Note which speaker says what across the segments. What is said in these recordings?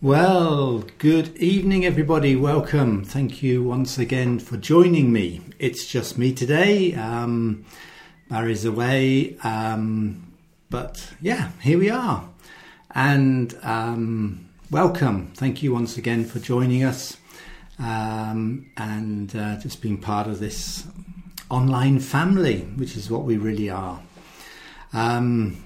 Speaker 1: Well, good evening, everybody. Welcome. Thank you once again for joining me. It's just me today. Um, Barry's away, um, but yeah, here we are. And um, welcome. Thank you once again for joining us um, and uh, just being part of this online family, which is what we really are. Um,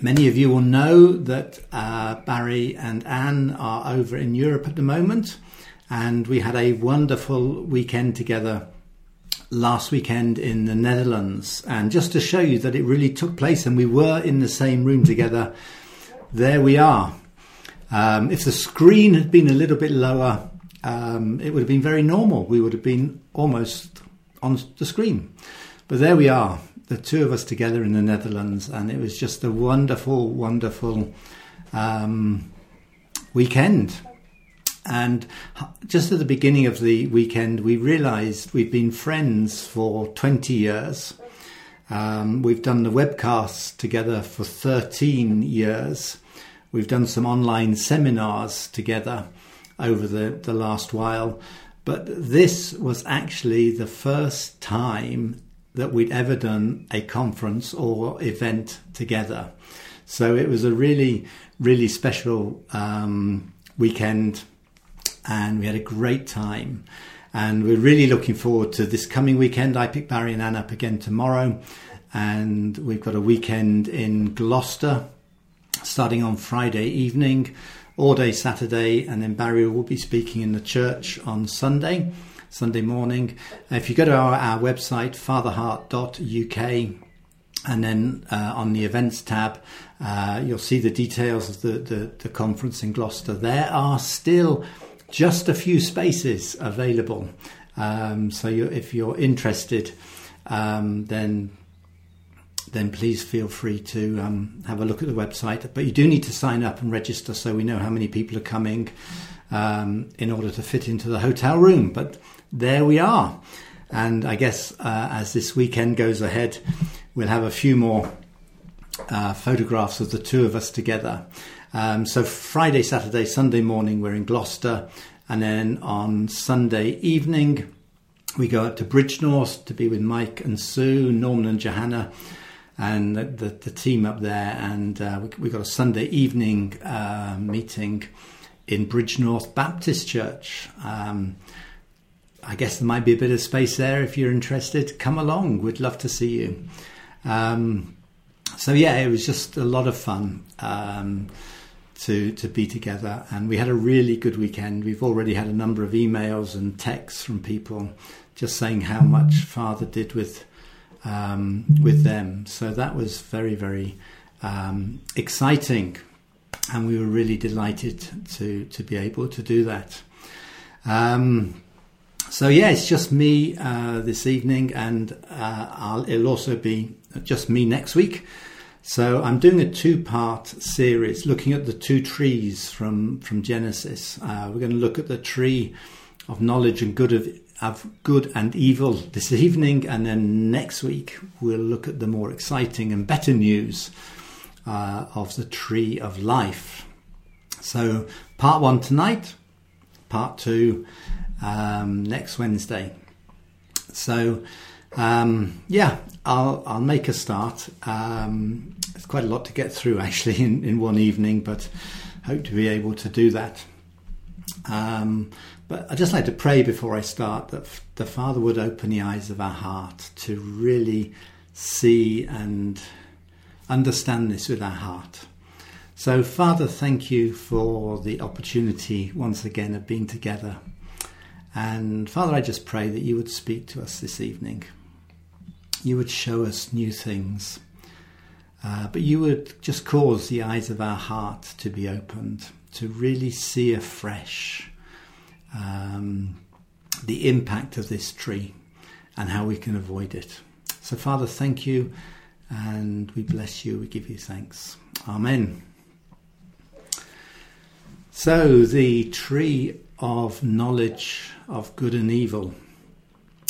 Speaker 1: Many of you will know that uh, Barry and Anne are over in Europe at the moment, and we had a wonderful weekend together last weekend in the Netherlands. And just to show you that it really took place and we were in the same room together, there we are. Um, if the screen had been a little bit lower, um, it would have been very normal. We would have been almost on the screen. But there we are the two of us together in the Netherlands, and it was just a wonderful, wonderful um, weekend. And just at the beginning of the weekend, we realized we've been friends for 20 years. Um, we've done the webcasts together for 13 years. We've done some online seminars together over the, the last while. But this was actually the first time that we'd ever done a conference or event together. So it was a really, really special um, weekend, and we had a great time. And we're really looking forward to this coming weekend. I pick Barry and Anne up again tomorrow, and we've got a weekend in Gloucester starting on Friday evening, all day Saturday, and then Barry will be speaking in the church on Sunday. Sunday morning. If you go to our, our website, fatherheart.uk, and then uh, on the events tab, uh, you'll see the details of the, the, the, conference in Gloucester. There are still just a few spaces available. Um, so you, if you're interested, um, then then please feel free to um, have a look at the website. But you do need to sign up and register so we know how many people are coming um, in order to fit into the hotel room. But there we are. And I guess uh, as this weekend goes ahead, we'll have a few more uh, photographs of the two of us together. Um, so Friday, Saturday, Sunday morning, we're in Gloucester. And then on Sunday evening, we go up to Bridgnorth to be with Mike and Sue, Norman and Johanna, and the, the, the team up there. And uh, we, we got a Sunday evening uh, meeting in Bridgnorth Baptist Church. Um, I guess there might be a bit of space there if you're interested. Come along, we'd love to see you. Um, so yeah, it was just a lot of fun um, to to be together, and we had a really good weekend. We've already had a number of emails and texts from people just saying how much Father did with um, with them. So that was very very um, exciting, and we were really delighted to to be able to do that. Um, so yeah, it's just me uh, this evening, and uh, it'll also be just me next week. So I'm doing a two-part series looking at the two trees from from Genesis. Uh, we're going to look at the tree of knowledge and good of, of good and evil this evening, and then next week we'll look at the more exciting and better news uh, of the tree of life. So part one tonight, part two um, next Wednesday. So, um, yeah, I'll, I'll make a start. Um, it's quite a lot to get through actually in, in one evening, but hope to be able to do that. Um, but I'd just like to pray before I start that the Father would open the eyes of our heart to really see and understand this with our heart. So, Father, thank you for the opportunity once again of being together and Father, I just pray that you would speak to us this evening. You would show us new things. Uh, but you would just cause the eyes of our heart to be opened, to really see afresh um, the impact of this tree and how we can avoid it. So, Father, thank you and we bless you. We give you thanks. Amen. So, the tree of knowledge of good and evil.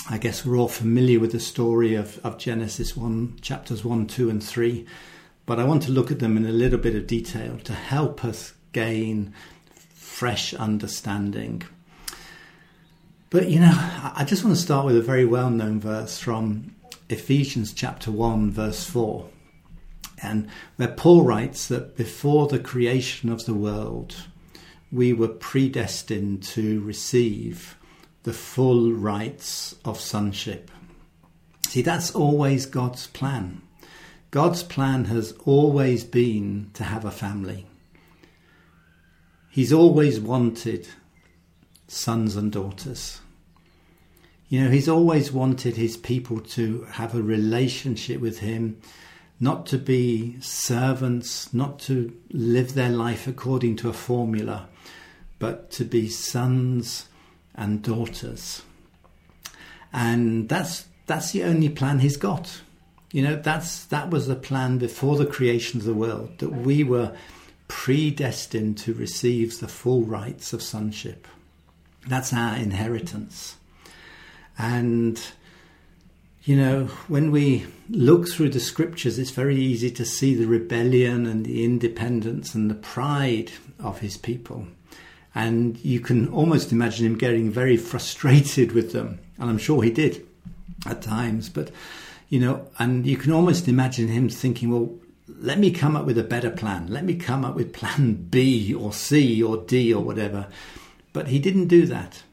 Speaker 1: I guess we're all familiar with the story of, of Genesis 1, chapters 1, 2, and 3, but I want to look at them in a little bit of detail to help us gain fresh understanding. But you know, I just want to start with a very well known verse from Ephesians chapter 1, verse 4, and where Paul writes that before the creation of the world, we were predestined to receive the full rights of sonship. See, that's always God's plan. God's plan has always been to have a family. He's always wanted sons and daughters. You know, he's always wanted his people to have a relationship with him, not to be servants, not to live their life according to a formula, but to be sons and daughters. And that's that's the only plan he's got. You know, that's that was the plan before the creation of the world, that we were predestined to receive the full rights of sonship. That's our inheritance. And you know, when we look through the scriptures, it's very easy to see the rebellion and the independence and the pride of his people. And you can almost imagine him getting very frustrated with them. And I'm sure he did at times. But, you know, and you can almost imagine him thinking, well, let me come up with a better plan. Let me come up with plan B or C or D or whatever. But he didn't do that.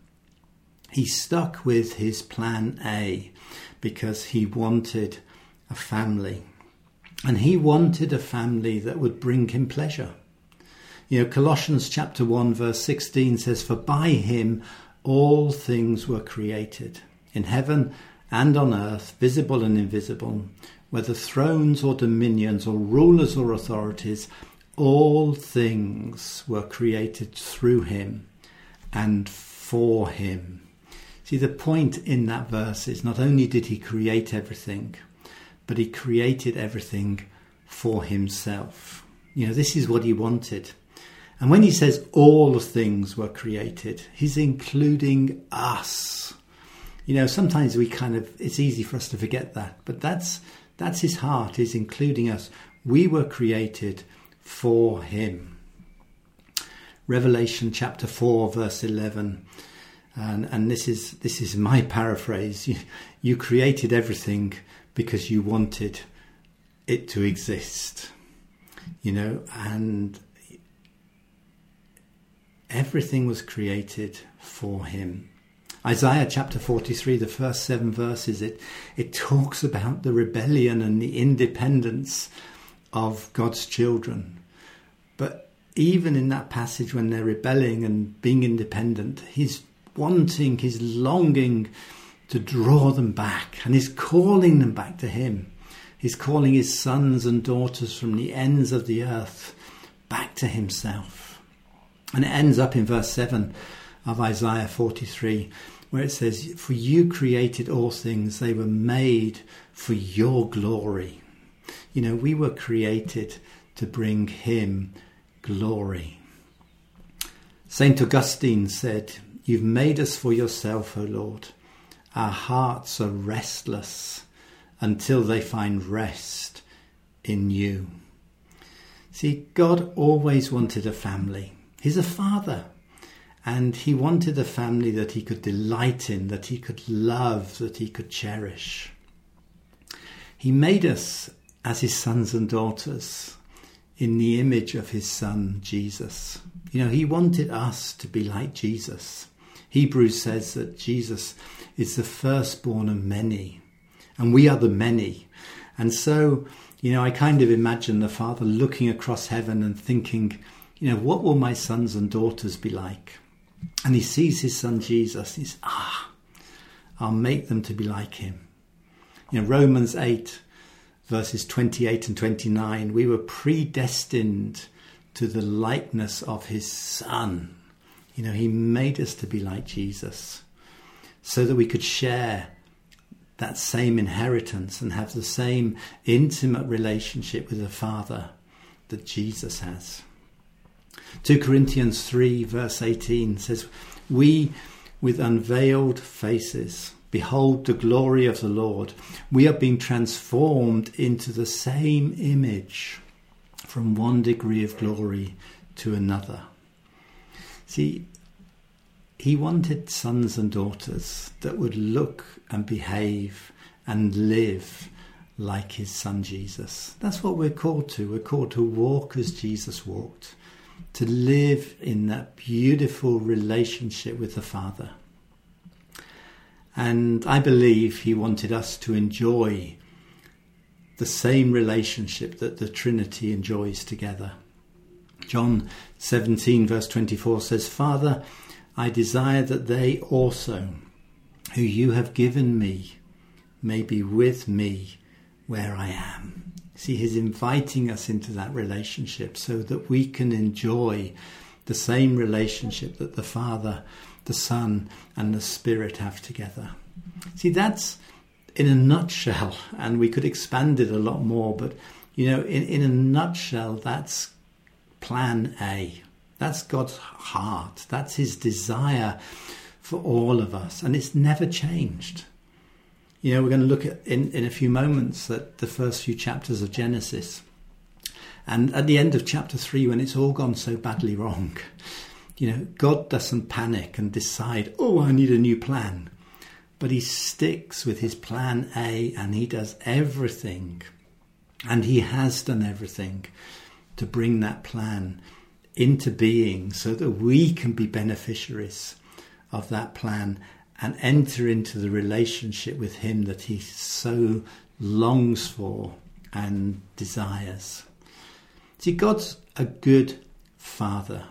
Speaker 1: He stuck with his plan A because he wanted a family. And he wanted a family that would bring him pleasure. You know, Colossians chapter 1, verse 16 says, For by him all things were created, in heaven and on earth, visible and invisible, whether thrones or dominions or rulers or authorities, all things were created through him and for him. See, the point in that verse is not only did he create everything, but he created everything for himself. You know, this is what he wanted. And when he says all things were created, he's including us. You know, sometimes we kind of, it's easy for us to forget that, but that's, that's his heart, is including us. We were created for him. Revelation chapter 4, verse 11 and and this is this is my paraphrase. You, you created everything because you wanted it to exist, you know, and everything was created for him. Isaiah chapter 43, the first seven verses, it, it talks about the rebellion and the independence of God's children. But even in that passage, when they're rebelling and being independent, he's wanting, he's longing to draw them back, and he's calling them back to him. He's calling his sons and daughters from the ends of the earth back to himself. And it ends up in verse 7 of Isaiah 43, where it says, For you created all things, they were made for your glory. You know, we were created to bring him glory. St. Augustine said, You've made us for yourself, O Lord. Our hearts are restless until they find rest in you. See, God always wanted a family. He's a father. And he wanted a family that he could delight in, that he could love, that he could cherish. He made us as his sons and daughters in the image of his son, Jesus. You know, he wanted us to be like Jesus. Hebrews says that Jesus is the firstborn of many, and we are the many. And so, you know, I kind of imagine the Father looking across heaven and thinking, you know, what will my sons and daughters be like? And he sees his son Jesus. He's, ah, I'll make them to be like him. You know, Romans 8, verses 28 and 29, we were predestined to the likeness of his son. You know, He made us to be like Jesus so that we could share that same inheritance and have the same intimate relationship with the Father that Jesus has. 2 Corinthians 3, verse 18 says, We with unveiled faces behold the glory of the Lord. We are being transformed into the same image from one degree of glory to another. See, he wanted sons and daughters that would look and behave and live like his son Jesus. That's what we're called to. We're called to walk as Jesus walked, to live in that beautiful relationship with the Father. And I believe he wanted us to enjoy the same relationship that the Trinity enjoys together. John 17, verse 24 says, Father, I desire that they also, who you have given me, may be with me where I am. See, he's inviting us into that relationship so that we can enjoy the same relationship that the Father, the Son, and the Spirit have together. See, that's in a nutshell, and we could expand it a lot more, but you know, in, in a nutshell, that's plan A. That's God's heart. That's his desire for all of us, and it's never changed. You know, we're going to look at in, in a few moments at the first few chapters of Genesis. And at the end of chapter three, when it's all gone so badly wrong, you know, God doesn't panic and decide, oh, I need a new plan. But he sticks with his plan A and he does everything. And he has done everything to bring that plan into being so that we can be beneficiaries of that plan and enter into the relationship with Him that He so longs for and desires. See, God's a good Father.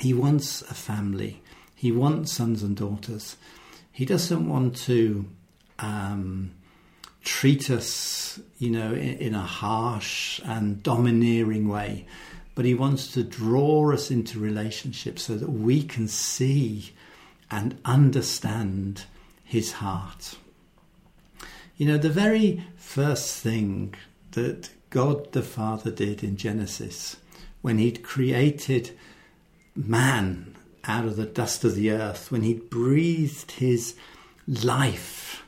Speaker 1: He wants a family, He wants sons and daughters. He doesn't want to um, treat us, you know, in, in a harsh and domineering way, but He wants to draw us into relationships so that we can see and understand his heart. You know, the very first thing that God the Father did in Genesis, when he'd created man out of the dust of the earth, when he breathed his life,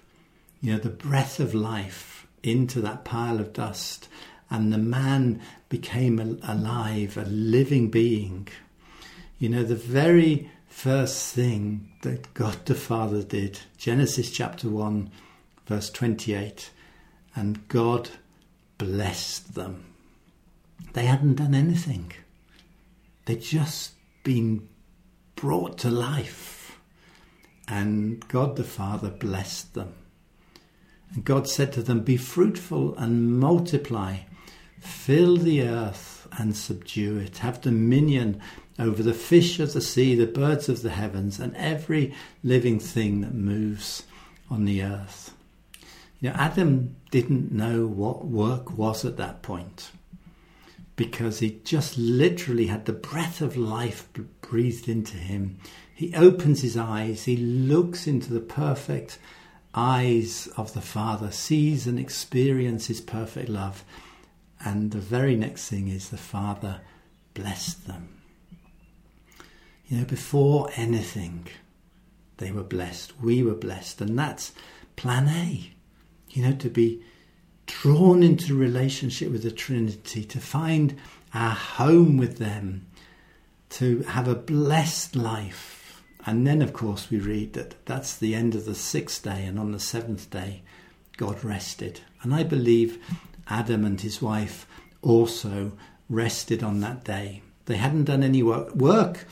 Speaker 1: you know, the breath of life into that pile of dust, and the man became alive, a living being. You know, the very first thing that God the Father did. Genesis chapter 1, verse 28. And God blessed them. They hadn't done anything, they'd just been brought to life. And God the Father blessed them. And God said to them, Be fruitful and multiply, fill the earth and subdue it, have dominion over the fish of the sea, the birds of the heavens, and every living thing that moves on the earth. You know, Adam didn't know what work was at that point because he just literally had the breath of life breathed into him. He opens his eyes, he looks into the perfect eyes of the Father, sees and experiences perfect love, and the very next thing is the Father blessed them. You know, before anything, they were blessed. We were blessed. And that's plan A. You know, to be drawn into relationship with the Trinity, to find our home with them, to have a blessed life. And then, of course, we read that that's the end of the sixth day, and on the seventh day, God rested. And I believe Adam and his wife also rested on that day. They hadn't done any work. Work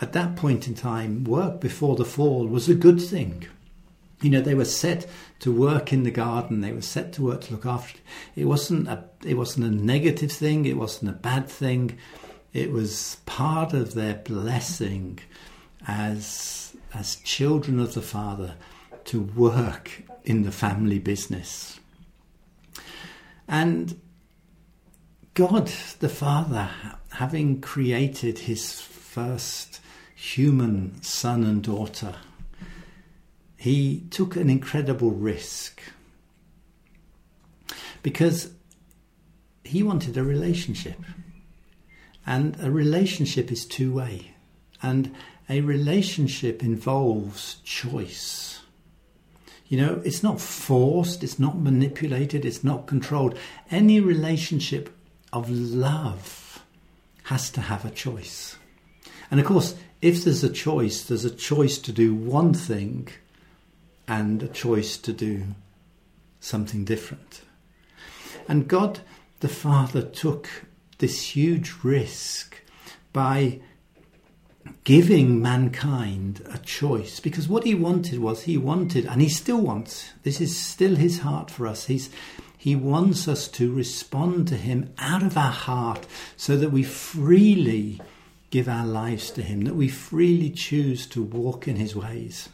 Speaker 1: at that point in time, work before the fall was a good thing. You know, they were set to work in the garden. They were set to work to look after it. It wasn't a, it wasn't a negative thing. It wasn't a bad thing. It was part of their blessing as, as children of the Father to work in the family business. And God, the Father, having created his first human son and daughter, he took an incredible risk because he wanted a relationship. And a relationship is two way. And a relationship involves choice. You know, it's not forced, it's not manipulated, it's not controlled. Any relationship of love has to have a choice. And of course, if there's a choice, there's a choice to do one thing and a choice to do something different. And God the Father took this huge risk by giving mankind a choice because what he wanted was he wanted and he still wants this is still his heart for us he's he wants us to respond to him out of our heart so that we freely give our lives to him that we freely choose to walk in his ways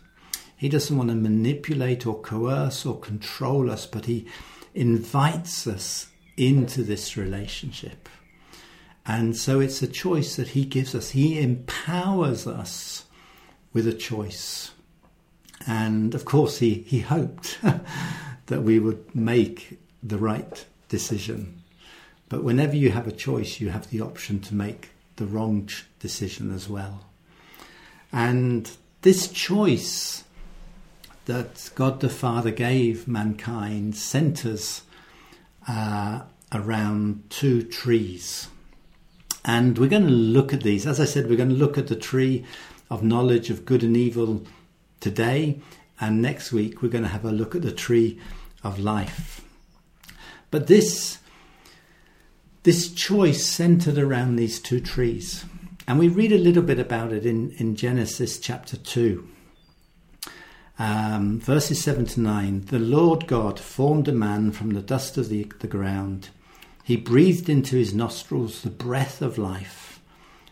Speaker 1: he doesn't want to manipulate or coerce or control us but he invites us into this relationship and so it's a choice that He gives us. He empowers us with a choice. And of course, He, he hoped that we would make the right decision. But whenever you have a choice, you have the option to make the wrong decision as well. And this choice that God the Father gave mankind centers uh, around two trees. And we're going to look at these. As I said, we're going to look at the tree of knowledge of good and evil today. And next week, we're going to have a look at the tree of life. But this, this choice centered around these two trees. And we read a little bit about it in, in Genesis chapter 2. Um, verses 7 to 9 The Lord God formed a man from the dust of the, the ground he breathed into his nostrils the breath of life,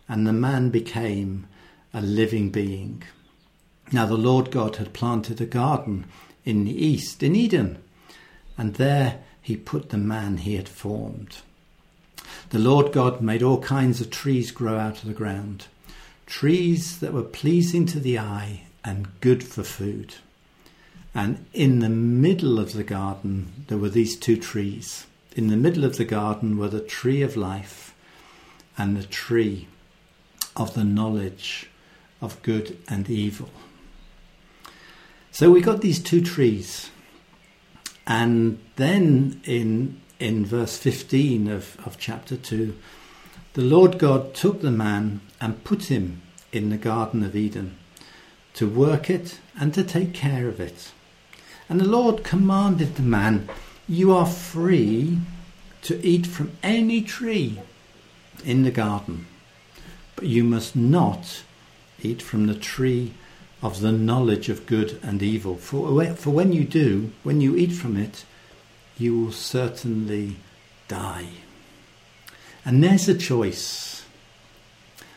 Speaker 1: and the man became a living being. Now the Lord God had planted a garden in the east, in Eden, and there he put the man he had formed. The Lord God made all kinds of trees grow out of the ground, trees that were pleasing to the eye and good for food. And in the middle of the garden there were these two trees in the middle of the garden were the tree of life and the tree of the knowledge of good and evil. So we got these two trees. And then in, in verse 15 of, of chapter 2, the Lord God took the man and put him in the Garden of Eden to work it and to take care of it. And the Lord commanded the man you are free to eat from any tree in the garden, but you must not eat from the tree of the knowledge of good and evil. For, for when you do, when you eat from it, you will certainly die. And there's a choice.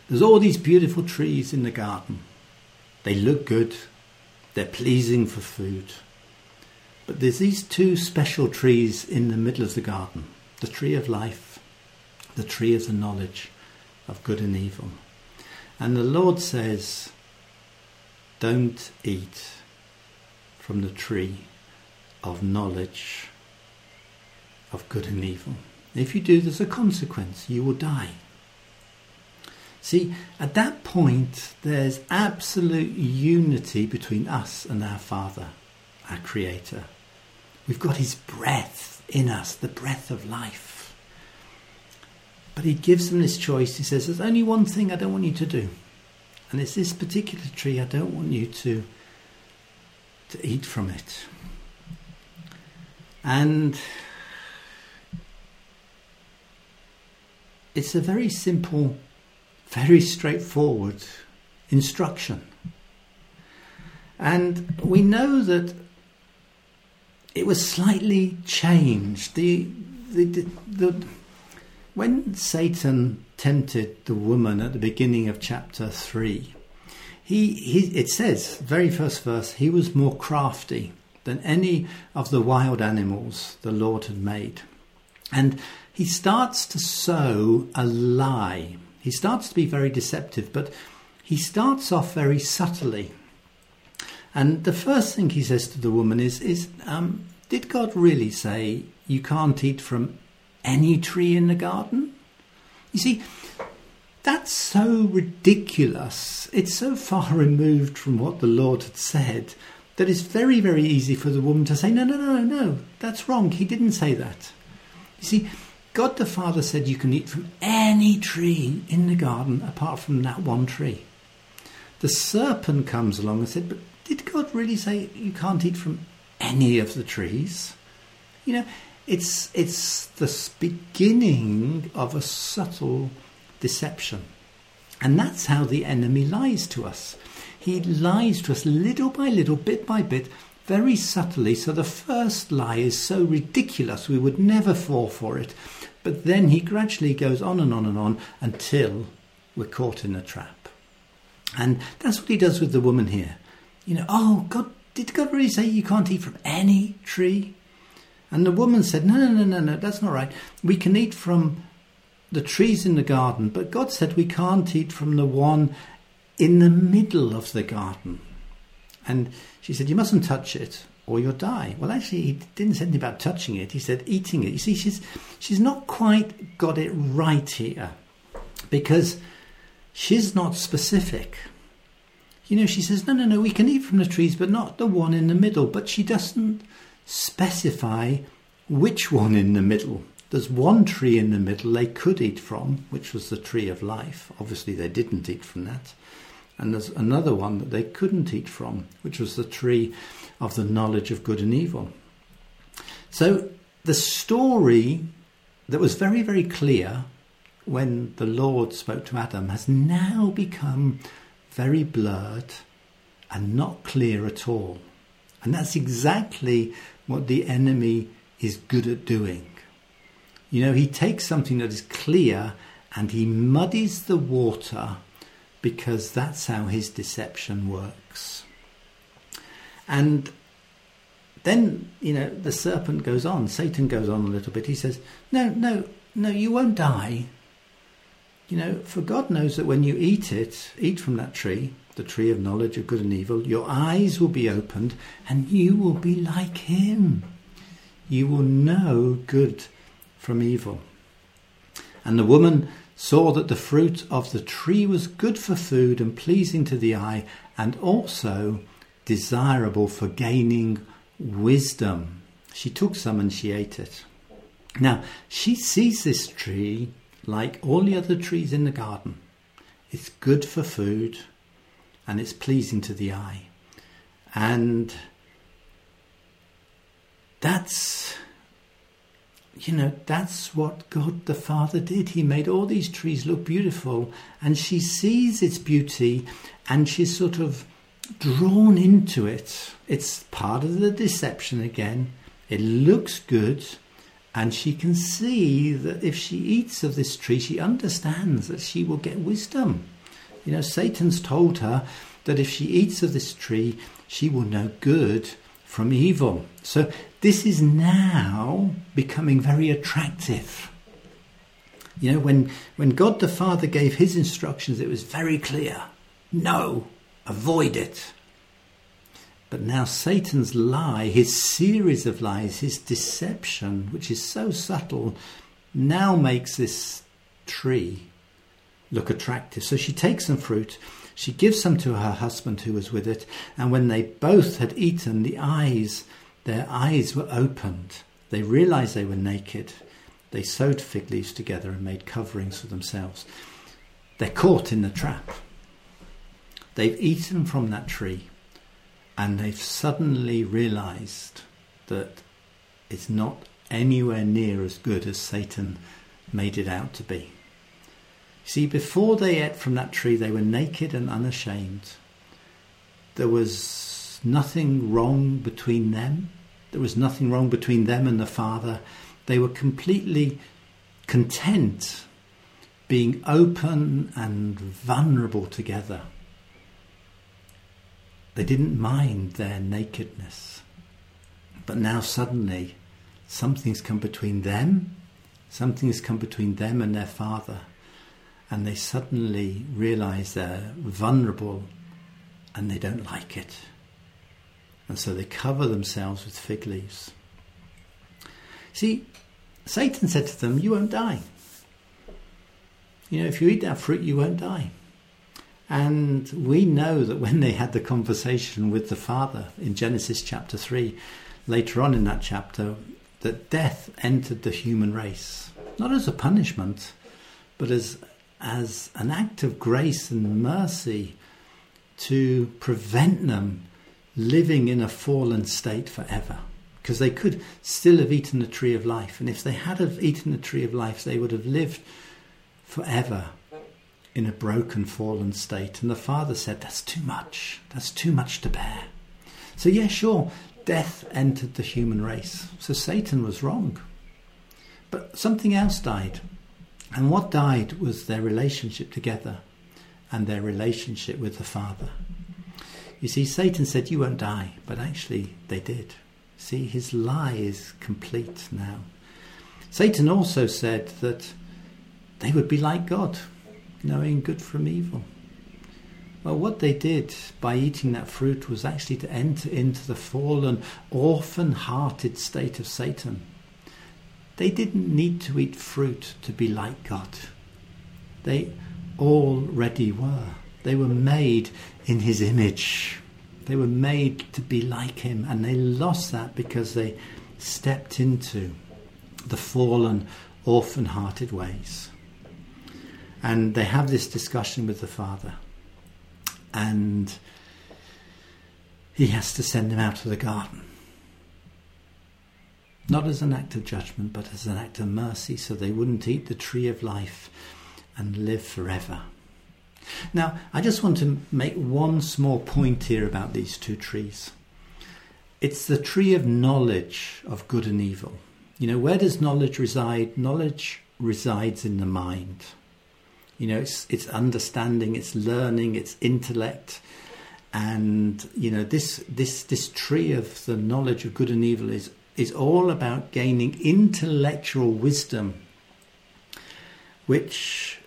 Speaker 1: There's all these beautiful trees in the garden. They look good, they're pleasing for food. But there's these two special trees in the middle of the garden the tree of life, the tree of the knowledge of good and evil. And the Lord says, Don't eat from the tree of knowledge of good and evil. If you do, there's a consequence. You will die. See, at that point, there's absolute unity between us and our Father, our Creator. We've got his breath in us, the breath of life. But he gives them this choice. He says, There's only one thing I don't want you to do. And it's this particular tree, I don't want you to, to eat from it. And it's a very simple, very straightforward instruction. And we know that it was slightly changed. The, the, the, the, when Satan tempted the woman at the beginning of chapter 3, he, he, it says, very first verse, he was more crafty than any of the wild animals the Lord had made. And he starts to sow a lie. He starts to be very deceptive, but he starts off very subtly. And the first thing he says to the woman is, is um, Did God really say you can't eat from any tree in the garden? You see, that's so ridiculous. It's so far removed from what the Lord had said that it's very, very easy for the woman to say, No, no, no, no, that's wrong. He didn't say that. You see, God the Father said you can eat from any tree in the garden apart from that one tree. The serpent comes along and said, But did God really say you can't eat from any of the trees? You know, it's, it's the beginning of a subtle deception. And that's how the enemy lies to us. He lies to us little by little, bit by bit, very subtly. So the first lie is so ridiculous we would never fall for it. But then he gradually goes on and on and on until we're caught in a trap. And that's what he does with the woman here. You know, oh, God, did God really say you can't eat from any tree? And the woman said, no, no, no, no, no, that's not right. We can eat from the trees in the garden, but God said we can't eat from the one in the middle of the garden. And she said, You mustn't touch it or you'll die. Well, actually, he didn't say anything about touching it, he said eating it. You see, she's, she's not quite got it right here because she's not specific. You know, she says, No, no, no, we can eat from the trees, but not the one in the middle. But she doesn't specify which one in the middle. There's one tree in the middle they could eat from, which was the tree of life. Obviously, they didn't eat from that. And there's another one that they couldn't eat from, which was the tree of the knowledge of good and evil. So, the story that was very, very clear when the Lord spoke to Adam has now become very blurred and not clear at all. And that's exactly what the enemy is good at doing. You know, he takes something that is clear and he muddies the water because that's how his deception works. And then, you know, the serpent goes on, Satan goes on a little bit. He says, No, no, no, you won't die. You know, for God knows that when you eat it, eat from that tree, the tree of knowledge of good and evil, your eyes will be opened and you will be like him. You will know good from evil. And the woman saw that the fruit of the tree was good for food and pleasing to the eye, and also desirable for gaining wisdom. She took some and she ate it. Now, she sees this tree like all the other trees in the garden. It's good for food and it's pleasing to the eye. And that's you know, that's what God the Father did. He made all these trees look beautiful, and she sees its beauty and she's sort of drawn into it. It's part of the deception again. It looks good, and she can see that if she eats of this tree, she understands that she will get wisdom. You know, Satan's told her that if she eats of this tree, she will know good from evil. So this is now becoming very attractive. You know, when, when God the Father gave his instructions, it was very clear no, avoid it. But now Satan's lie, his series of lies, his deception, which is so subtle, now makes this tree look attractive. So she takes some fruit, she gives some to her husband who was with it, and when they both had eaten, the eyes their eyes were opened. They realized they were naked. They sewed fig leaves together and made coverings for themselves. They're caught in the trap. They've eaten from that tree and they've suddenly realized that it's not anywhere near as good as Satan made it out to be. See, before they ate from that tree, they were naked and unashamed. There was nothing wrong between them. There was nothing wrong between them and the Father. They were completely content being open and vulnerable together. They didn't mind their nakedness. But now suddenly something's come between them, something's come between them and their Father, and they suddenly realize they're vulnerable and they don't like it. And so they cover themselves with fig leaves. See, Satan said to them, You won't die. You know, if you eat that fruit, you won't die. And we know that when they had the conversation with the Father in Genesis chapter 3, later on in that chapter, that death entered the human race. not as a punishment, but as, as an act of grace and mercy to prevent them living in a fallen state forever. Because they could still have eaten the tree of life. And if they had have eaten the tree of life, they would have lived forever in a broken, fallen state. And the father said, That's too much. That's too much to bear. So, yeah, sure, death entered the human race. So Satan was wrong. But something else died. And what died was their relationship together and their relationship with the Father. You see, Satan said, You won't die, but actually they did. See, his lie is complete now. Satan also said that they would be like God, knowing good from evil. Well, what they did by eating that fruit was actually to enter into the fallen, orphan hearted state of Satan. They didn't need to eat fruit to be like God. They already were. They were made in His image. They were made to be like Him, and they lost that because they stepped into the fallen, orphan hearted ways. And they have this discussion with the Father, and He has to send them out of the garden. Not as an act of judgment, but as an act of mercy, so they wouldn't eat the tree of life and live forever. Now, I just want to make one small point here about these two trees. It's the tree of knowledge of good and evil. You know, where does knowledge reside? Knowledge resides in the mind. You know, it's, it's understanding, it's learning, it's intellect. And, you know, this, this, this tree of the knowledge of good and evil is, is all about gaining intellectual wisdom, which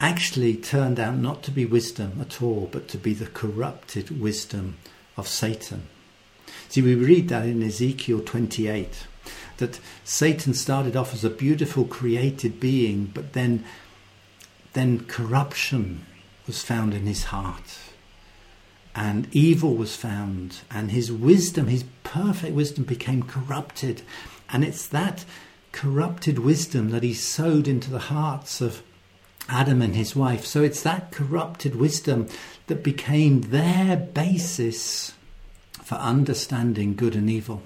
Speaker 1: actually turned out not to be wisdom at all, but to be the corrupted wisdom of Satan. See, we read that in Ezekiel 28 that Satan started off as a beautiful created being, but then, then corruption was found in his heart. And evil was found, and his wisdom, his perfect wisdom, became corrupted. And it's that corrupted wisdom that he sowed into the hearts of Adam and his wife. So it's that corrupted wisdom that became their basis for understanding good and evil.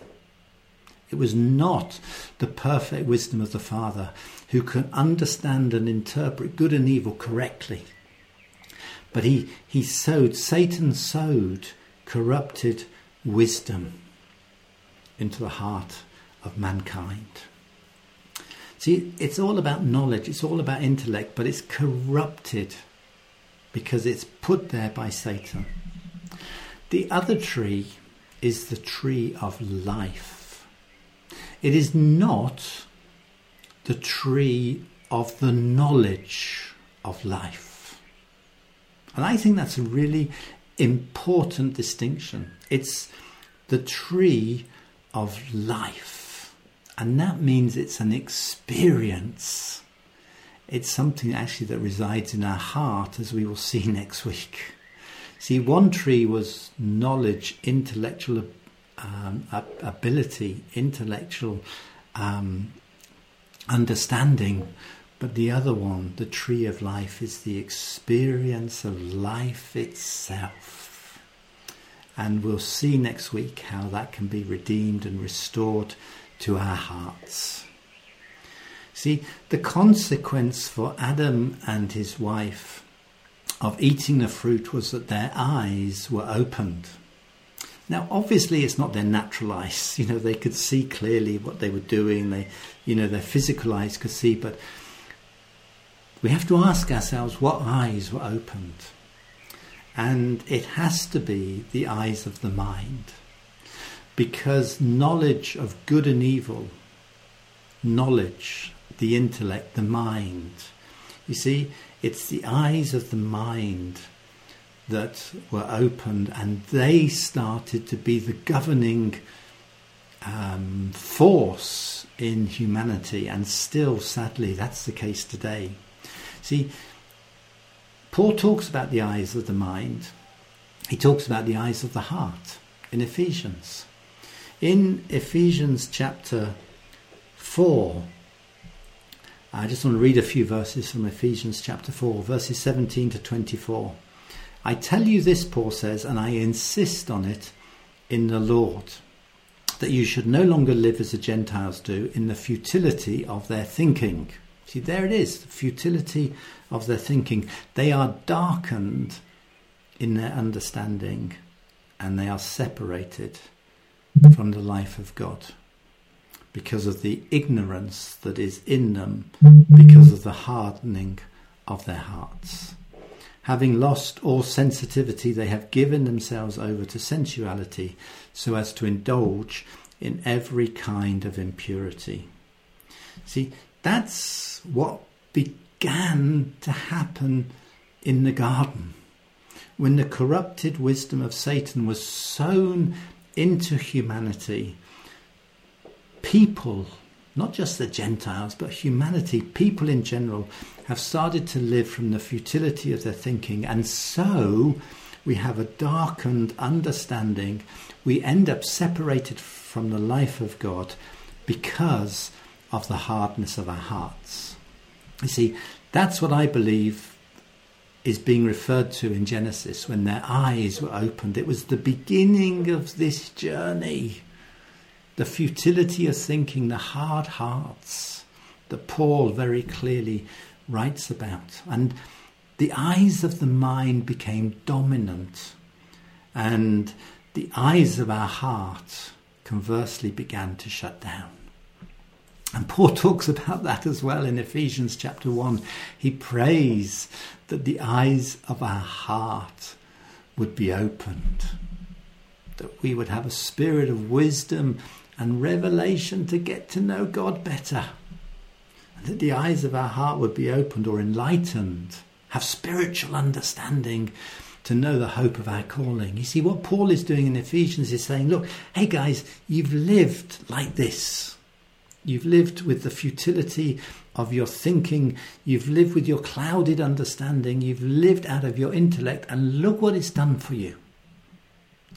Speaker 1: It was not the perfect wisdom of the Father who can understand and interpret good and evil correctly. But he, he sowed, Satan sowed corrupted wisdom into the heart of mankind. See, it's all about knowledge, it's all about intellect, but it's corrupted because it's put there by Satan. The other tree is the tree of life. It is not the tree of the knowledge of life. And I think that's a really important distinction. It's the tree of life. And that means it's an experience. It's something actually that resides in our heart, as we will see next week. See, one tree was knowledge, intellectual um, ability, intellectual um, understanding, but the other one, the tree of life, is the experience of life itself. And we'll see next week how that can be redeemed and restored to our hearts. See, the consequence for Adam and his wife of eating the fruit was that their eyes were opened. Now, obviously, it's not their natural eyes. You know, they could see clearly what they were doing. They, you know, their physical eyes could see, but we have to ask ourselves what eyes were opened. And it has to be the eyes of the mind because knowledge of good and evil, knowledge, the intellect, the mind, you see, it's the eyes of the mind that were opened and they started to be the governing um, force in humanity, and still, sadly, that's the case today. See, Paul talks about the eyes of the mind, he talks about the eyes of the heart in Ephesians. In Ephesians chapter 4, I just want to read a few verses from Ephesians chapter 4, verses 17 to 24. I tell you this, Paul says, and I insist on it in the Lord, that you should no longer live as the Gentiles do in the futility of their thinking. See, there it is, the futility of their thinking. They are darkened in their understanding and they are separated from the life of God because of the ignorance that is in them because of the hardening of their hearts. Having lost all sensitivity, they have given themselves over to sensuality so as to indulge in every kind of impurity. See, that's what began to happen in the garden when the corrupted wisdom of Satan was sown into humanity. People, not just the Gentiles, but humanity, people in general, have started to live from the futility of their thinking, and so we have a darkened understanding. We end up separated from the life of God because of the hardness of our hearts. You see, that's what I believe is being referred to in Genesis when their eyes were opened. It was the beginning of this journey. The futility of thinking, the hard hearts that Paul very clearly writes about. And the eyes of the mind became dominant, and the eyes of our heart conversely began to shut down. And Paul talks about that as well in Ephesians chapter 1. He prays that the eyes of our heart would be opened, that we would have a spirit of wisdom and revelation to get to know God better, and that the eyes of our heart would be opened or enlightened, have spiritual understanding to know the hope of our calling. You see, what Paul is doing in Ephesians is saying, look, hey guys, you've lived like this. You've lived with the futility of your thinking. You've lived with your clouded understanding. You've lived out of your intellect. And look what it's done for you.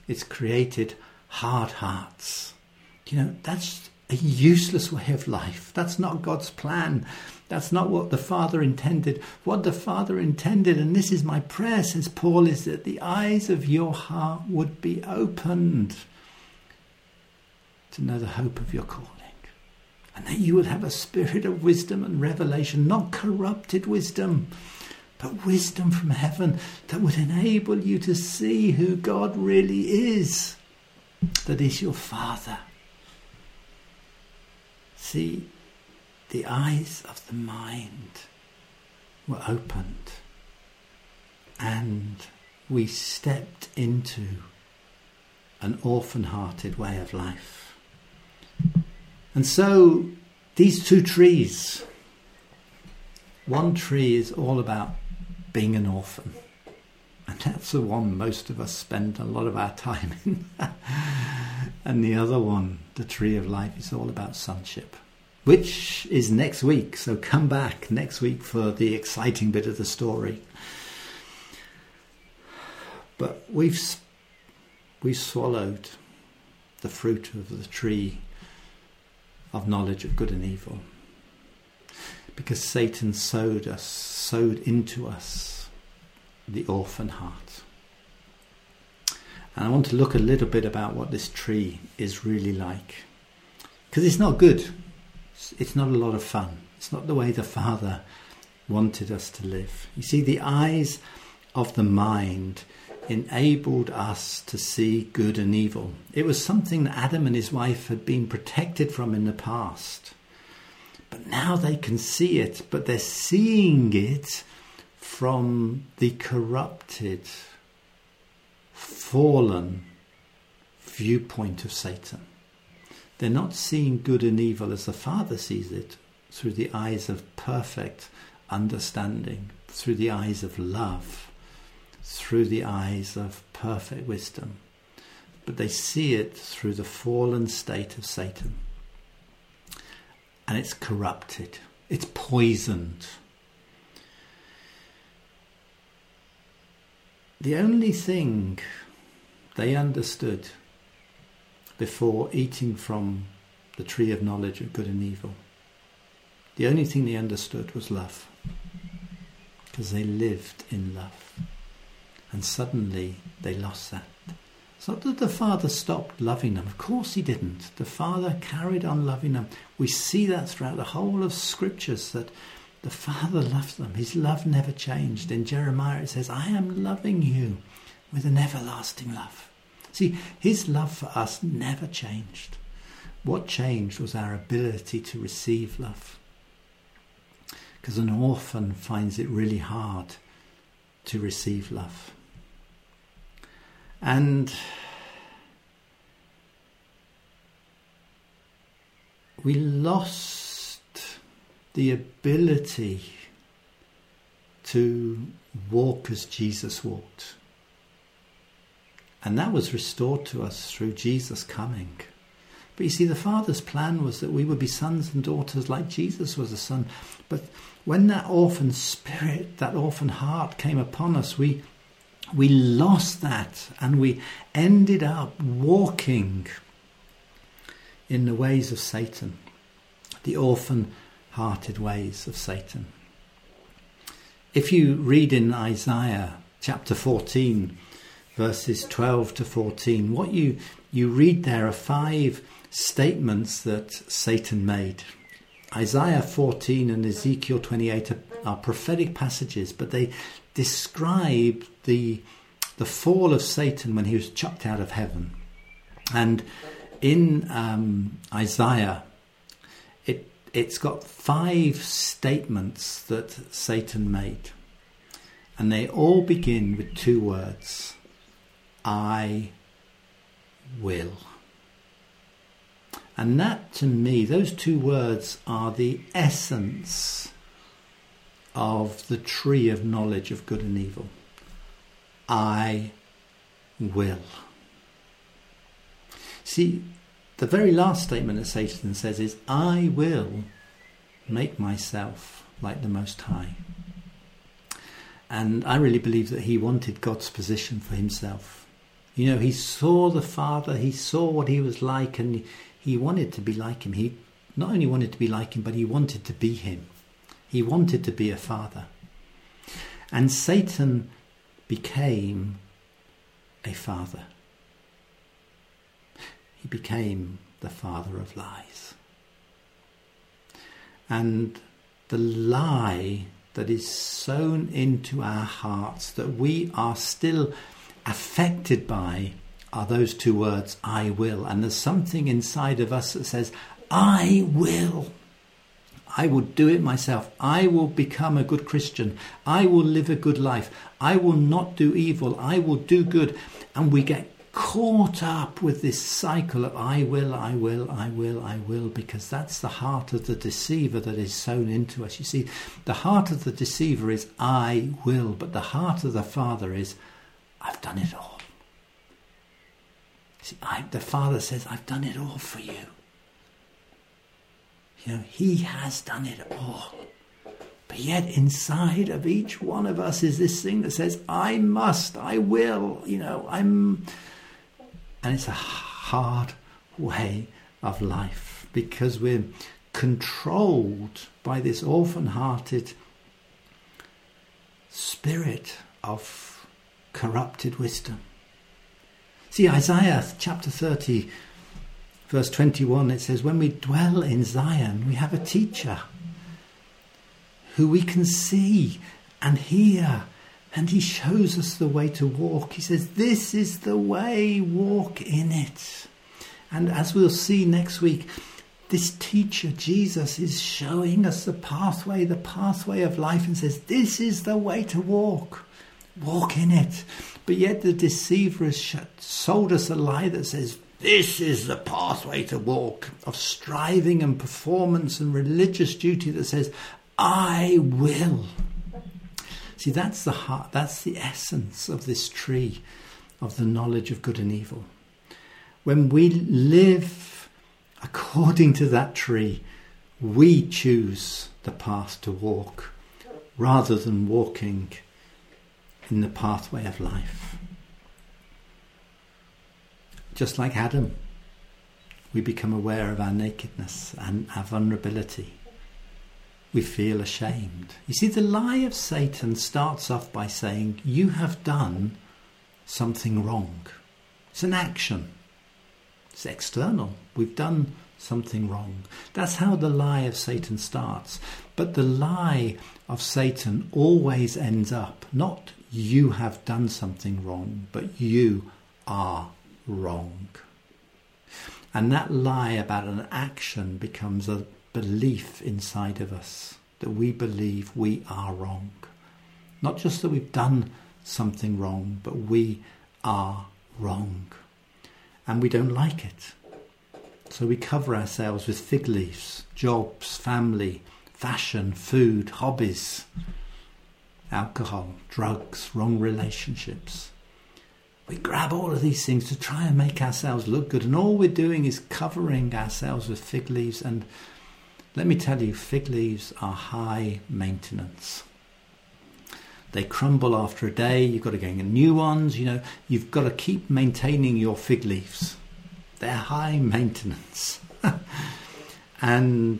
Speaker 1: It's created hard hearts. You know, that's a useless way of life. That's not God's plan. That's not what the Father intended. What the Father intended, and this is my prayer, says Paul, is that the eyes of your heart would be opened to know the hope of your calling and that you would have a spirit of wisdom and revelation, not corrupted wisdom, but wisdom from heaven that would enable you to see who God really is, that is your Father. See, the eyes of the mind were opened and we stepped into an orphan hearted way of life. And so these two trees, one tree is all about being an orphan. And that's the one most of us spend a lot of our time in. and the other one, the tree of life, is all about sonship, which is next week. So come back next week for the exciting bit of the story. But we've, we've swallowed the fruit of the tree of knowledge of good and evil. Because Satan sowed us, sowed into us the orphan heart. And I want to look a little bit about what this tree is really like. Because it's not good. It's not a lot of fun. It's not the way the Father wanted us to live. You see, the eyes of the mind enabled us to see good and evil. It was something that Adam and his wife had been protected from in the past. But now they can see it, but they're seeing it from the corrupted, fallen viewpoint of Satan. They're not seeing good and evil as the Father sees it through the eyes of perfect understanding, through the eyes of love through the eyes of perfect wisdom, but they see it through the fallen state of Satan. And it's corrupted, it's poisoned. The only thing they understood before eating from the tree of knowledge of good and evil The only thing they understood was love. Because they lived in love. And suddenly they lost that. It's not that the father stopped loving them. Of course he didn't. The father carried on loving them. We see that throughout the whole of scriptures that the father loved them. His love never changed. In Jeremiah it says, I am loving you with an everlasting love. See, his love for us never changed. What changed was our ability to receive love. Because an orphan finds it really hard to receive love. And we lost the ability to walk as Jesus walked. And that was restored to us through Jesus coming. But you see, the Father's plan was that we would be sons and daughters like Jesus was a son. But when that orphan spirit, that orphan heart came upon us, we we lost that and we ended up walking in the ways of Satan, the orphan hearted ways of Satan. If you read in Isaiah chapter 14, verses 12 to 14, what you, you read there are five statements that Satan made. Isaiah 14 and Ezekiel 28 are, are prophetic passages, but they describe the, the fall of Satan when he was chucked out of heaven. And in um, Isaiah, it, it's got five statements that Satan made. And they all begin with two words I will. And that to me, those two words are the essence of the tree of knowledge of good and evil. I will. See, the very last statement that Satan says is, I will make myself like the Most High. And I really believe that he wanted God's position for himself. You know, he saw the Father, he saw what he was like, and he wanted to be like him. He not only wanted to be like him, but he wanted to be him. He wanted to be a father. And Satan became a father. He became the father of lies. And the lie that is sown into our hearts that we are still affected by are those two words, I will. And there's something inside of us that says, I will. I will do it myself. I will become a good Christian. I will live a good life. I will not do evil. I will do good. And we get caught up with this cycle of I will, I will, I will, I will, because that's the heart of the deceiver that is sown into us. You see, the heart of the deceiver is I will, but the heart of the Father is I've done it all. See, I, the Father says, I've done it all for you. You know, He has done it all. But yet, inside of each one of us is this thing that says, I must, I will, you know, I'm. And it's a hard way of life because we're controlled by this orphan hearted spirit of corrupted wisdom. See, Isaiah chapter 30, verse 21, it says, When we dwell in Zion, we have a teacher who we can see and hear, and he shows us the way to walk. He says, This is the way, walk in it. And as we'll see next week, this teacher, Jesus, is showing us the pathway, the pathway of life, and says, This is the way to walk. Walk in it. But yet the deceiver has sold us a lie that says, this is the pathway to walk of striving and performance and religious duty that says, I will. See, that's the heart, that's the essence of this tree of the knowledge of good and evil. When we live according to that tree, we choose the path to walk rather than walking in the pathway of life. Just like Adam, we become aware of our nakedness and our vulnerability. we feel ashamed. You see, the lie of Satan starts off by saying, You have done something wrong. It's an action, it's external. We've done something wrong. That's how the lie of Satan starts. But the lie of Satan always ends up not you have done something wrong, but you are wrong. And that lie about an action becomes a belief inside of us that we believe we are wrong. Not just that we've done something wrong, but we are wrong. And we don't like it. So we cover ourselves with fig leaves, jobs, family, fashion, food, hobbies, alcohol, drugs, wrong relationships. We grab all of these things to try and make ourselves look good, and all we're doing is covering ourselves with fig leaves and let me tell you, fig leaves are high maintenance. They crumble after a day, you've got to get new ones, you know, you've got to keep maintaining your fig leaves. They're high maintenance. and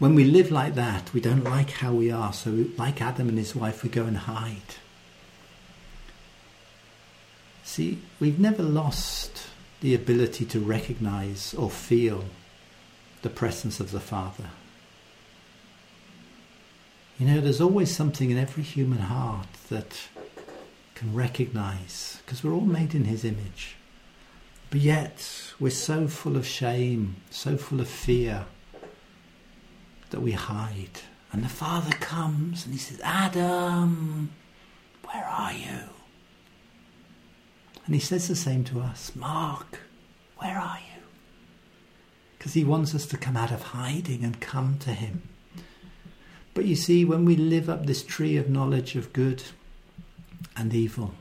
Speaker 1: when we live like that, we don't like how we are. So, like Adam and his wife, we go and hide. See, we've never lost the ability to recognize or feel the presence of the Father. You know, there's always something in every human heart that can recognize, because we're all made in His image. But yet, we're so full of shame, so full of fear, that we hide. And the Father comes and He says, Adam, where are you? And He says the same to us Mark, where are you? because he wants us to come out of hiding and come to him. But you see, when we live up this tree of knowledge of good and evil,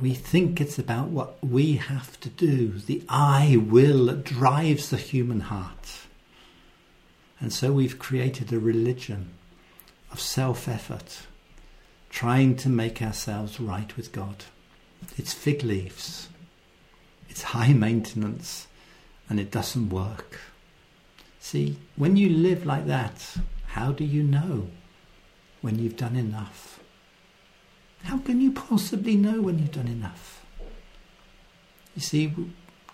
Speaker 1: we think it's about what we have to do, the I will that drives the human heart. And so we've created a religion of self effort, trying to make ourselves right with God. It's fig leaves it's high maintenance and it doesn't work. See, when you live like that, how do you know when you've done enough? How can you possibly know when you've done enough? You see,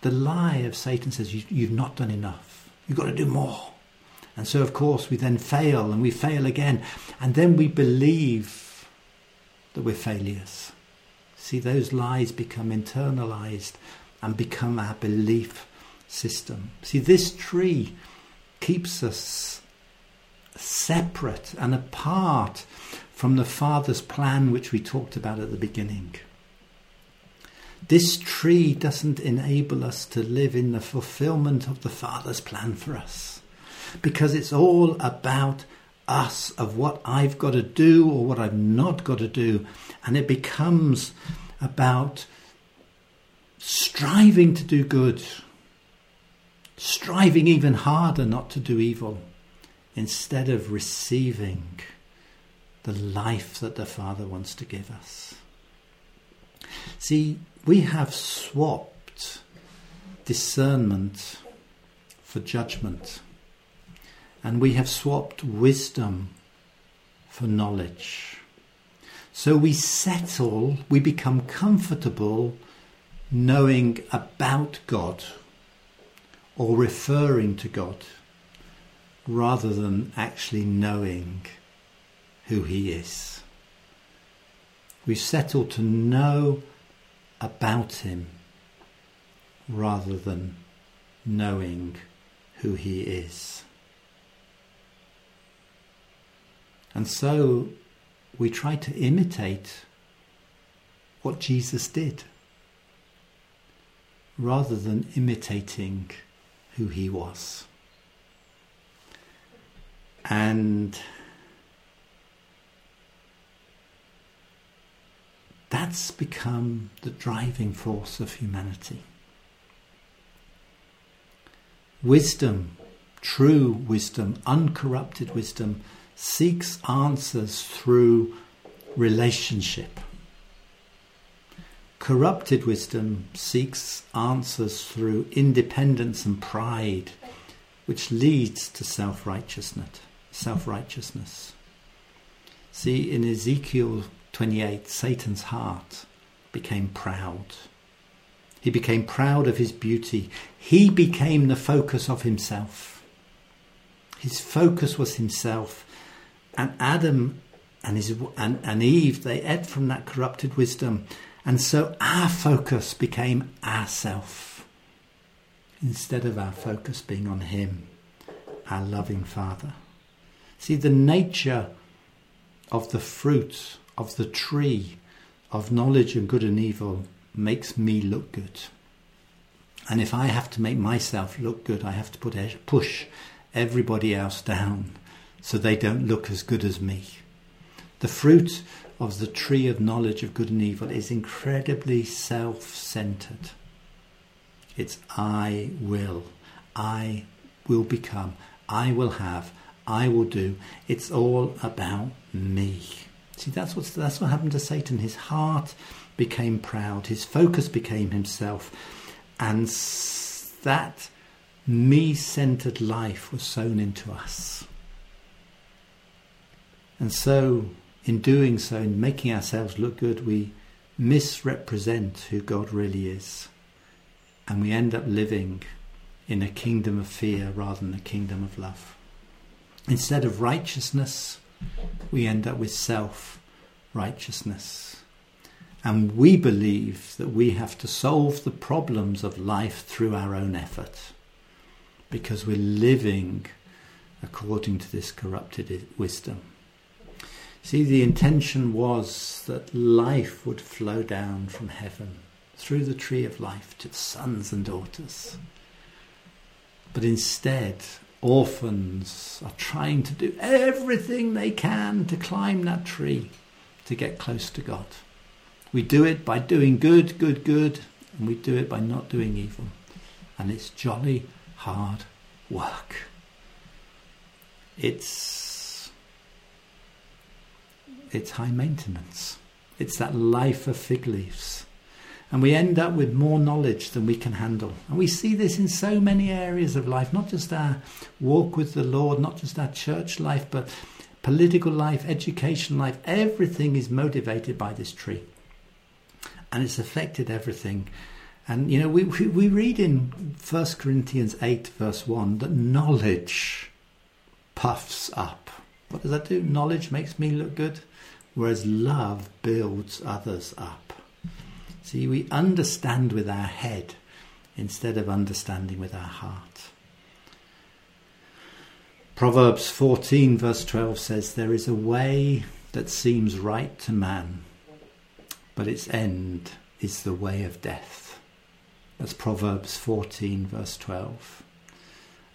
Speaker 1: the lie of Satan says you, have not done enough. You've got to do more. And so, of course, we then fail and we fail again. And then we believe that we're failures. See, those lies become internalized and become our belief system. See, this tree keeps us separate and apart from the Father's plan, which we talked about at the beginning. This tree doesn't enable us to live in the fulfillment of the Father's plan for us because it's all about us, of what I've got to do or what I've not got to do. And it becomes about striving to do good, striving even harder not to do evil, instead of receiving the life that the Father wants to give us. See, we have swapped discernment for judgment, and we have swapped wisdom for knowledge. So we settle, we become comfortable knowing about God or referring to God rather than actually knowing who He is. We settle to know about Him rather than knowing who He is. And so we try to imitate what Jesus did rather than imitating who he was. And that's become the driving force of humanity. Wisdom, true wisdom, uncorrupted wisdom, seeks answers through relationship. Corrupted wisdom seeks answers through independence and pride, which leads to self-righteousness. Self-righteousness. See, in Ezekiel 28, Satan's heart became proud. He became proud of his beauty. He became the focus of himself. His focus was himself. And Adam and, his, and, and Eve, they ate from that corrupted wisdom. And so our focus became ourself instead of our focus being on Him, our loving Father. See, the nature of the fruit of the tree of knowledge of good and evil makes me look good. And if I have to make myself look good, I have to put, push everybody else down so they don't look as good as me. The fruit of the tree of knowledge of good and evil is incredibly self centered. It's I will, I will become, I will have, I will do. It's all about me. See, that's, what's, that's what happened to Satan. His heart became proud, his focus became himself, and that me centered life was sown into us. And so, in doing so, in making ourselves look good, we misrepresent who God really is. And we end up living in a kingdom of fear rather than a kingdom of love. Instead of righteousness, we end up with self righteousness. And we believe that we have to solve the problems of life through our own effort because we're living according to this corrupted wisdom. See, the intention was that life would flow down from heaven through the tree of life to sons and daughters. But instead, orphans are trying to do everything they can to climb that tree to get close to God. We do it by doing good, good, good, and we do it by not doing evil. And it's jolly hard work. It's it's high maintenance. It's that life of fig leaves. And we end up with more knowledge than we can handle. And we see this in so many areas of life, not just our walk with the Lord, not just our church life, but political life, education life. Everything is motivated by this tree. And it's affected everything. And you know, we, we, read in 1 Corinthians 8, verse 1, that knowledge puffs up. What does that do? Knowledge makes me look good, whereas love builds others up. See, we understand with our head instead of understanding with our heart. Proverbs 14, verse 12 says, There is a way that seems right to man, but its end is the way of death. That's Proverbs 14, verse 12.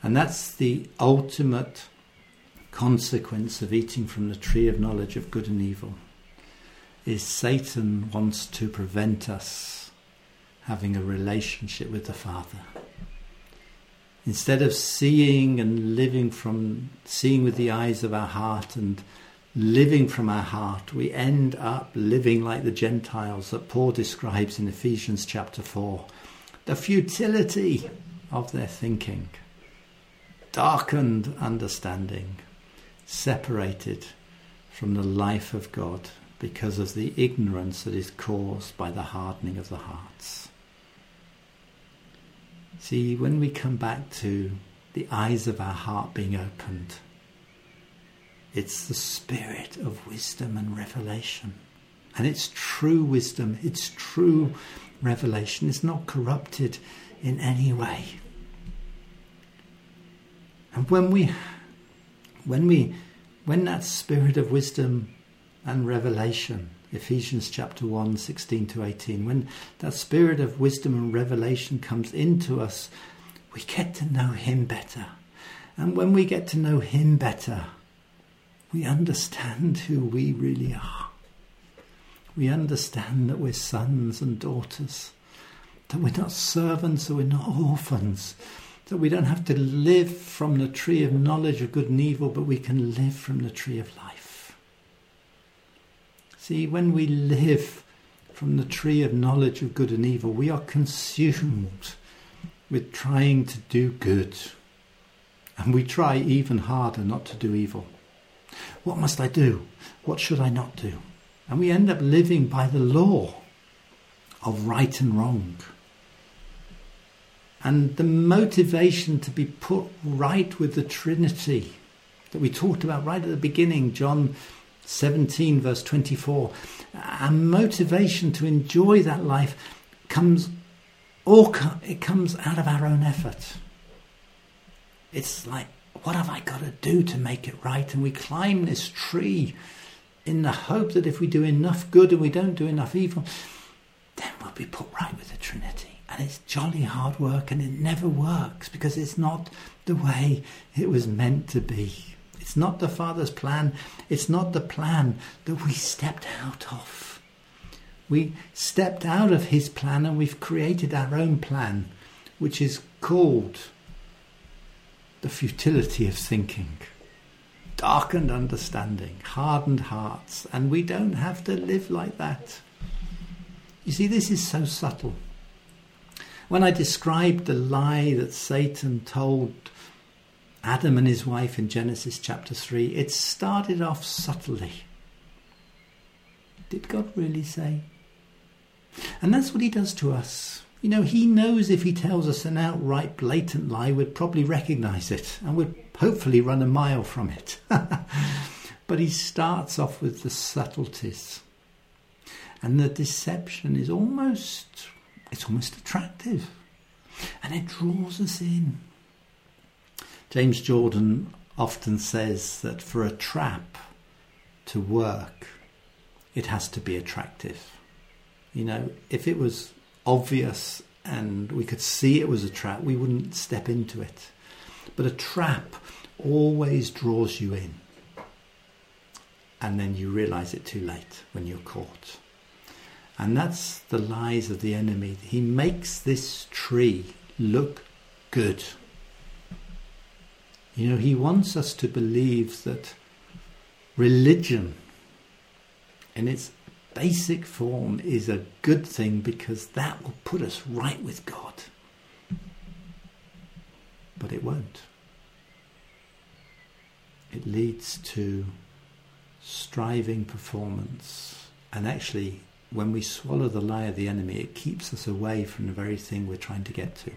Speaker 1: And that's the ultimate consequence of eating from the tree of knowledge of good and evil is Satan wants to prevent us having a relationship with the Father. Instead of seeing and living from seeing with the eyes of our heart and living from our heart, we end up living like the Gentiles that Paul describes in Ephesians chapter 4. The futility of their thinking, darkened understanding, separated from the life of God because of the ignorance that is caused by the hardening of the hearts. See, when we come back to the eyes of our heart being opened, it's the spirit of wisdom and revelation. And it's true wisdom, it's true revelation, it's not corrupted in any way. And when we when we when that spirit of wisdom and revelation. Ephesians chapter 1, 16 to 18. When that spirit of wisdom and revelation comes into us, we get to know Him better. And when we get to know Him better, we understand who we really are. We understand that we're sons and daughters, that we're not servants, that we're not orphans, that we don't have to live from the tree of knowledge of good and evil, but we can live from the tree of life. See, when we live from the tree of knowledge of good and evil, we are consumed with trying to do good, And we try even harder not to do evil. What must I do? What should I not do? And we end up living by the law of right and wrong. And the motivation to be put right with the Trinity that we talked about right at the beginning, John 17, verse 24, our motivation to enjoy that life comes all it comes out of our own effort. It's like, what have I got to do to make it right? And we climb this tree in the hope that if we do enough good and we don't do enough evil, then we'll be put right with the Trinity. And it's jolly hard work and it never works because it's not the way it was meant to be. It's not the Father's plan. It's not the plan that we stepped out of. We stepped out of His plan and we've created our own plan, which is called the futility of thinking, darkened understanding, hardened hearts, and we don't have to live like that. You see, this is so subtle. When I described the lie that Satan told Adam and his wife in Genesis chapter 3, it started off subtly. Did God really say? And that's what he does to us. You know, he knows if he tells us an outright blatant lie, we'd probably recognize it and would hopefully run a mile from it. but he starts off with the subtleties. And the deception is almost it's almost attractive. And it draws us in. James Jordan often says that for a trap to work, it has to be attractive. You know, if it was obvious and we could see it was a trap, we wouldn't step into it. But a trap always draws you in. And then you realize it too late when you're caught. And that's the lies of the enemy. He makes this tree look good. You know, he wants us to believe that religion in its basic form is a good thing because that will put us right with God. But it won't. It leads to striving performance. And actually, when we swallow the lie of the enemy, it keeps us away from the very thing we're trying to get to.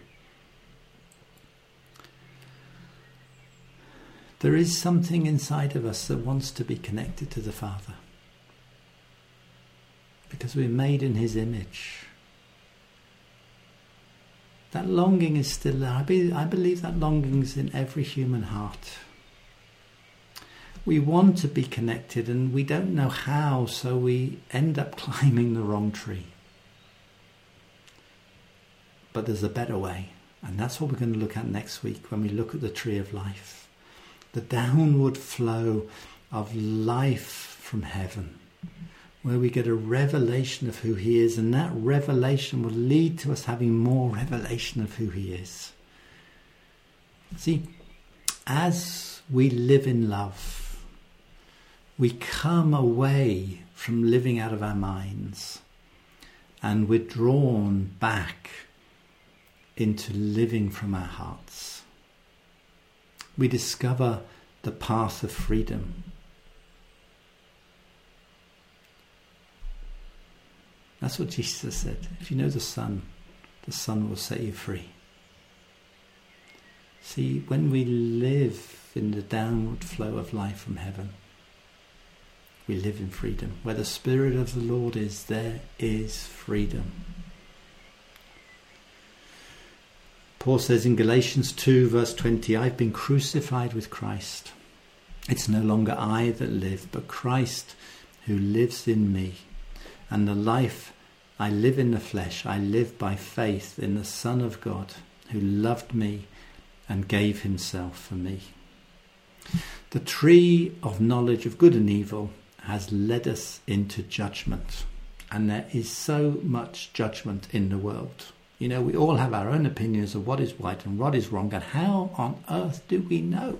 Speaker 1: There is something inside of us that wants to be connected to the Father because we're made in His image. That longing is still there. I, be, I believe that longing is in every human heart. We want to be connected and we don't know how, so we end up climbing the wrong tree. But there's a better way, and that's what we're going to look at next week when we look at the tree of life. The downward flow of life from heaven where we get a revelation of who He is, and that revelation will lead to us having more revelation of who He is. See, as we live in love, we come away from living out of our minds and we're drawn back into living from our hearts. We discover the path of freedom That's what Jesus said. If you know the Son, the Son will set you free. See, when we live in the downward flow of life from heaven, we live in freedom. Where the Spirit of the Lord is, there is freedom. Paul says in Galatians 2, verse 20, I've been crucified with Christ. It's no longer I that live, but Christ who lives in me and the life I live in the flesh, I live by faith in the Son of God who loved me and gave himself for me. The tree of knowledge of good and evil has led us into judgment, and there is so much judgment in the world. You know, we all have our own opinions of what is right and what is wrong, and how on earth do we know?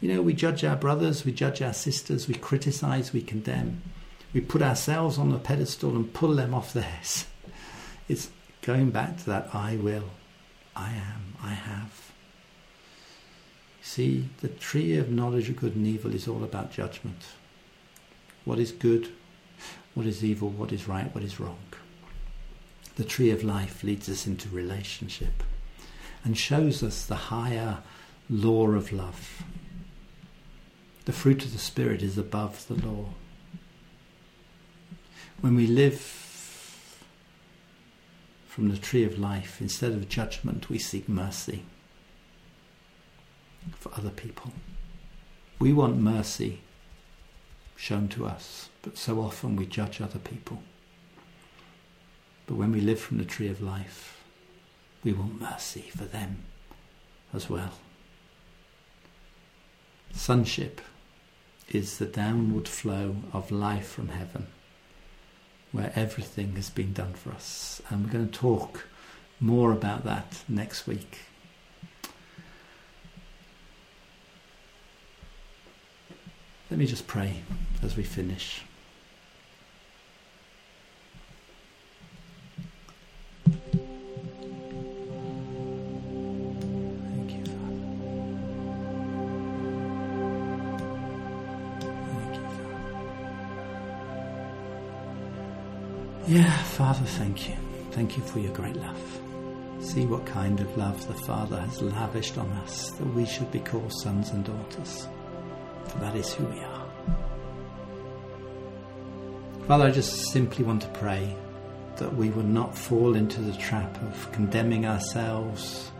Speaker 1: You know, we judge our brothers, we judge our sisters, we criticize, we condemn we put ourselves on a pedestal and pull them off theirs. It's going back to that I will, I am, I have. See, the tree of knowledge of good and evil is all about judgment. What is good, what is evil, what is right, what is wrong. The tree of life leads us into relationship and shows us the higher law of love. The fruit of the Spirit is above the law. When we live from the tree of life, instead of judgment, we seek mercy for other people. We want mercy shown to us, but so often we judge other people. But when we live from the tree of life, we want mercy for them as well. Sonship is the downward flow of life from heaven, where everything has been done for us. And we're going to talk more about that next week. Let me just pray as we finish. Yeah, Father, thank you. Thank you for your great love. See what kind of love the Father has lavished on us that we should be called sons and daughters. That is who we are. Father, I just simply want to pray that we would not fall into the trap of condemning ourselves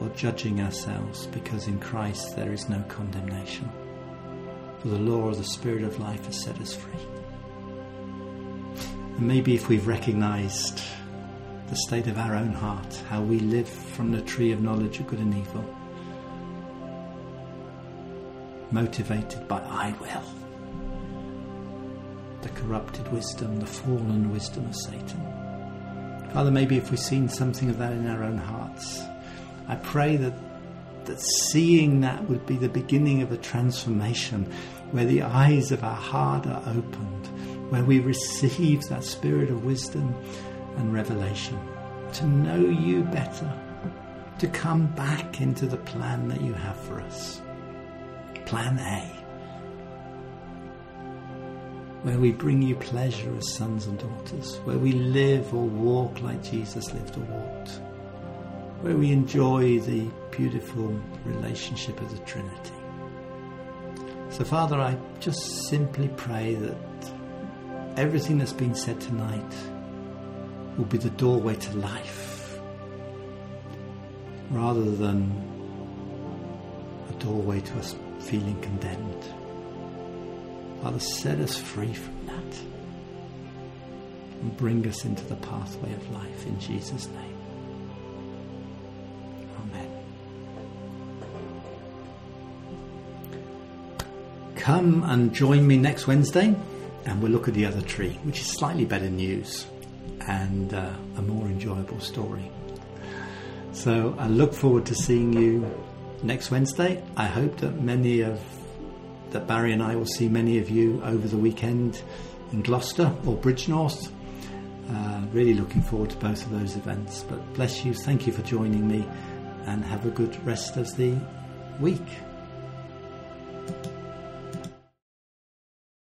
Speaker 1: or judging ourselves because in Christ there is no condemnation. For the law of the Spirit of life has set us free. And maybe if we've recognized the state of our own heart, how we live from the tree of knowledge of good and evil, motivated by I will, the corrupted wisdom, the fallen wisdom of Satan. Father, maybe if we've seen something of that in our own hearts, I pray that that seeing that would be the beginning of a transformation where the eyes of our heart are opened where we receive that spirit of wisdom and revelation to know you better, to come back into the plan that you have for us. Plan A, where we bring you pleasure as sons and daughters, where we live or walk like Jesus lived or walked, where we enjoy the beautiful relationship of the Trinity. So, Father, I just simply pray that everything that's been said tonight will be the doorway to life rather than a doorway to us feeling condemned. Father, set us free from that and bring us into the pathway of life in Jesus' name. Amen. Come and join me next Wednesday and we'll look at the other tree, which is slightly better news and uh, a more enjoyable story. So I look forward to seeing you next Wednesday. I hope that many of that Barry and I will see many of you over the weekend in Gloucester or Bridgnorth. Uh, really looking forward to both of those events. But bless you, thank you for joining me, and have a good rest of the week.